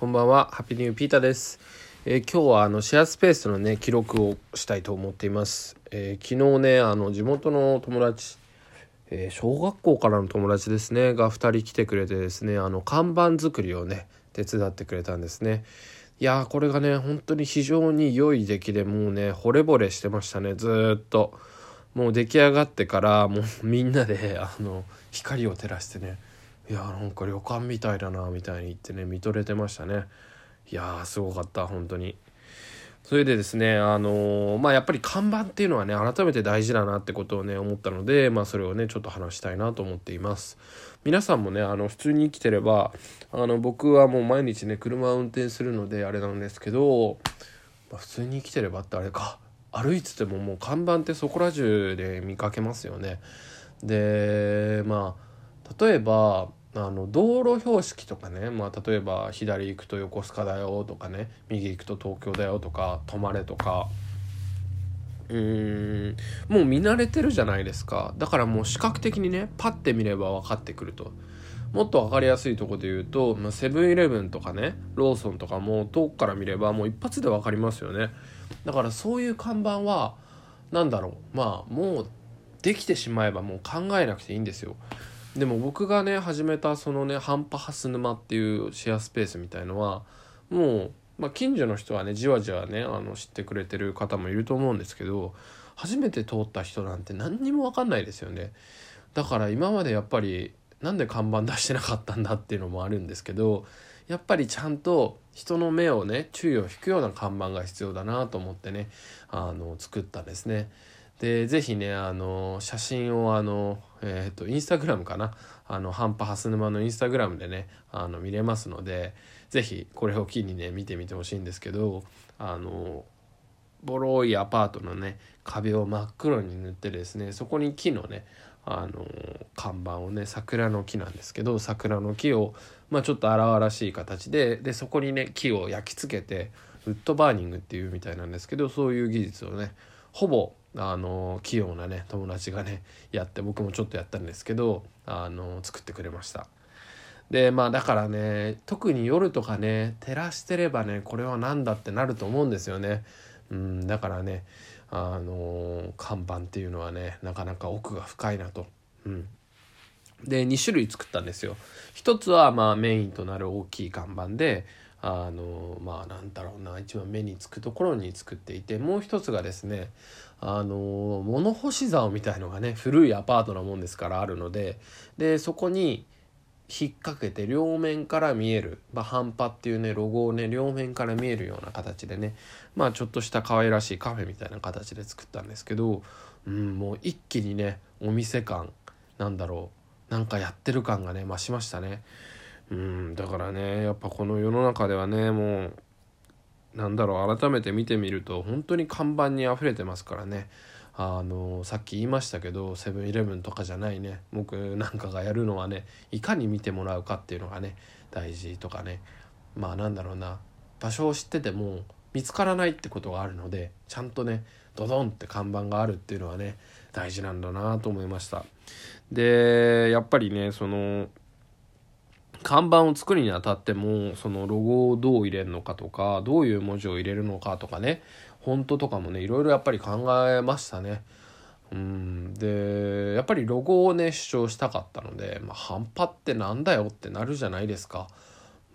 こんばんは、ハッピーニューピーターです。えー今日はあのシェアスペースのね記録をしたいと思っています。えー昨日ねあの地元の友達、えー小学校からの友達ですねが2人来てくれてですねあの看板作りをね手伝ってくれたんですね。いやーこれがね本当に非常に良い出来でもうね惚れ惚れしてましたねずーっと。もう出来上がってからもうみんなであの光を照らしてねいやなんか旅館みたいだなみたいに言ってね見とれてましたね。いやーすごかった本当に。それでですねあのーまあやっぱり看板っていうのはね改めて大事だなってことをね思ったのでまあそれをねちょっと話したいなと思っています。皆さんもねあの普通に生きてればあの僕はもう毎日ね車を運転するのであれなんですけど、まあ、普通に生きてればってあれか。歩いててももう看板ってそこら中で見かけますよね。でまあ例えばあの道路標識とかね、まあ、例えば左行くと横須賀だよとかね右行くと東京だよとか止まれとか。うーん。もう見慣れてるじゃないですか。だからもう視覚的にねパッて見れば分かってくると。もっと分かりやすいとこで言うとセブンイレブンとかねローソンとかも遠くから見ればもう一発で分かりますよね。だからそういう看板は何だろう。まあもうできてしまえばもう考えなくていいんですよ。でも僕がね始めたそのねハンパハス沼っていうシェアスペースみたいのはもう、まあ、近所の人はねじわじわねあの知ってくれてる方もいると思うんですけど初めて通った人なんて何にも分かんないですよねだから今までやっぱりなんで看板出してなかったんだっていうのもあるんですけどやっぱりちゃんと人の目をね注意を引くような看板が必要だなと思ってねあの作ったんですね。でぜひねあの写真をあのえっ、とインスタグラムかな？あのハンパハス沼のインスタグラムでねあの見れますのでぜひこれを機にね見てみてほしいんですけどあのボロいアパートのね壁を真っ黒に塗ってですねそこに木のねあの看板をね桜の木なんですけど桜の木を、まあ、ちょっと荒々しい形ででそこにね木を焼き付けてウッドバーニングっていうみたいなんですけどそういう技術をねほぼあの器用なね友達がねやって僕もちょっとやったんですけどあの作ってくれました。でまあだからね特に夜とかね照らしてればねこれは何だってなると思うんですよね。うん、だからねあの看板っていうのはねなかなか奥が深いなと。うん、で2種類作ったんですよ。一つはまあメインとなる大きい看板であのまあなんだろうな一番目につくところに作っていてもう一つがですねあの物干し竿みたいのがね古いアパートなもんですからあるのででそこに引っ掛けて両面から見える、まあ、半端っていうねロゴをね両面から見えるような形でねまあちょっとした可愛らしいカフェみたいな形で作ったんですけど、うん、もう一気にねお店感なんだろうなんかやってる感がね増しましたね。うん、だからねやっぱこの世の中ではねもうなんだろう改めて見てみると本当に看板に溢れてますからね。あのさっき言いましたけどセブンイレブンとかじゃないね。僕なんかがやるのはねいかに見てもらうかっていうのがね大事とかね。まあなんだろうな。場所を知ってても見つからないってことがあるのでちゃんとねドドンって看板があるっていうのはね大事なんだなと思いました。でやっぱりねその看板を作るにあたってもそのロゴをどう入れるのかとかどういう文字を入れるのかとかね。フォントとかもねいろいろやっぱり考えましたね。うん。でやっぱりロゴをね主張したかったので、まあ、半端ってなんだよってなるじゃないですか。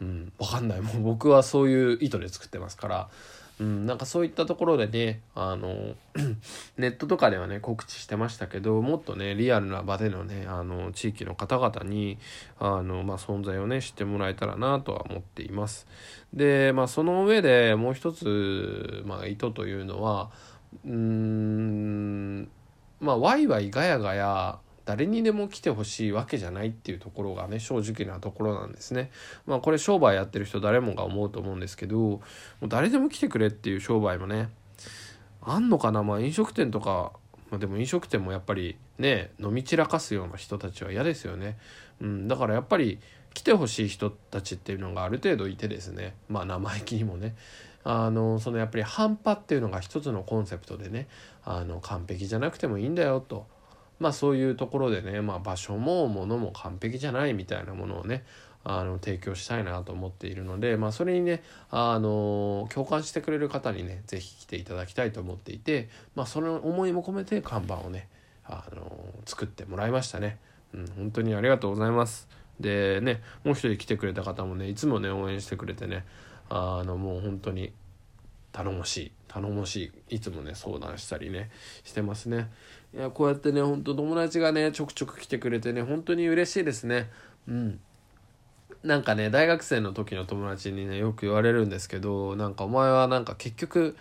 うん、わかんない。もう僕はそういう意図で作ってますから、うん、なんかそういったところでねあの ネットとかではね告知してましたけどもっとねリアルな場でのねあの地域の方々にあの、まあ、存在をね知ってもらえたらなとは思っています。でまあその上でもう一つ、まあ、意図というのはうーんまあワイワイガヤガヤ誰にでも来てほしいわけじゃないっていうところがね正直なところなんですね。まあこれ商売やってる人誰もが思うと思うんですけどもう誰でも来てくれっていう商売もねあんのかな？まあ飲食店とか、まあ、でも飲食店もやっぱりね飲み散らかすような人たちは嫌ですよね。うん、だからやっぱり来てほしい人たちっていうのがある程度いてですねまあ生意気にもねあのそのやっぱり半端っていうのが一つのコンセプトでねあの完璧じゃなくてもいいんだよとまあそういうところでね、まあ、場所も物も完璧じゃないみたいなものをねあの提供したいなと思っているので、まあ、それにねあの共感してくれる方にね是非来ていただきたいと思っていて、まあ、その思いも込めて看板をねあの作ってもらいましたね。うん、本当にありがとうございます。でねもう一人来てくれた方もねいつもね応援してくれてねあのもう本当に頼もしい頼もしいいつもね相談したりねしてますね。いやこうやってねほんと友達がねちょくちょく来てくれてね本当に嬉しいですね。うん。なんかね大学生の時の友達にねよく言われるんですけどなんかお前はなんか結局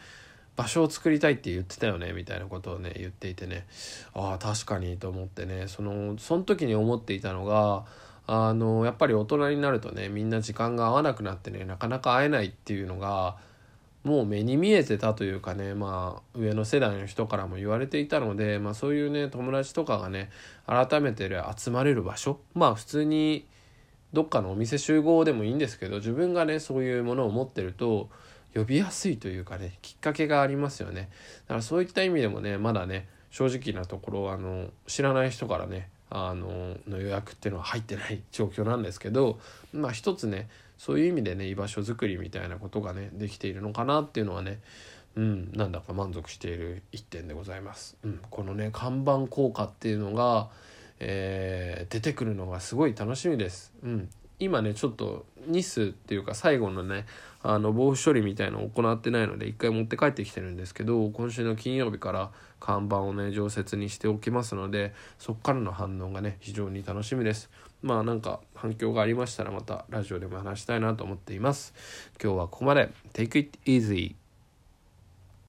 場所を作りたいって言ってたよねみたいなことをね言っていてね。ああ確かにと思ってね。そのその時に思っていたのがあのやっぱり大人になるとねみんな時間が合わなくなってねなかなか会えないっていうのがもう目に見えてたというかねまあ上の世代の人からも言われていたので、まあ、そういうね友達とかがね改めて集まれる場所まあ普通にどっかのお店集合でもいいんですけど自分がねそういうものを持ってると呼びやすいというかねきっかけがありますよね。だからそういった意味でもねまだね正直なところあの知らない人からねあのの予約っていうのは入ってない状況なんですけどまあ一つねそういう意味でね居場所づくりみたいなことがねできているのかなっていうのはねうんなんだか満足している一点でございます。うん、このね看板効果っていうのが、えー、出てくるのがすごい楽しみです。うん、今ねちょっとニスっていうか最後のねあの防腐処理みたいのを行ってないので一回持って帰ってきてるんですけど今週の金曜日から看板をね常設にしておきますのでそっからの反応がね非常に楽しみです。まあなんか反響がありましたらまたラジオでも話したいなと思っています。今日はここまで。Take it easy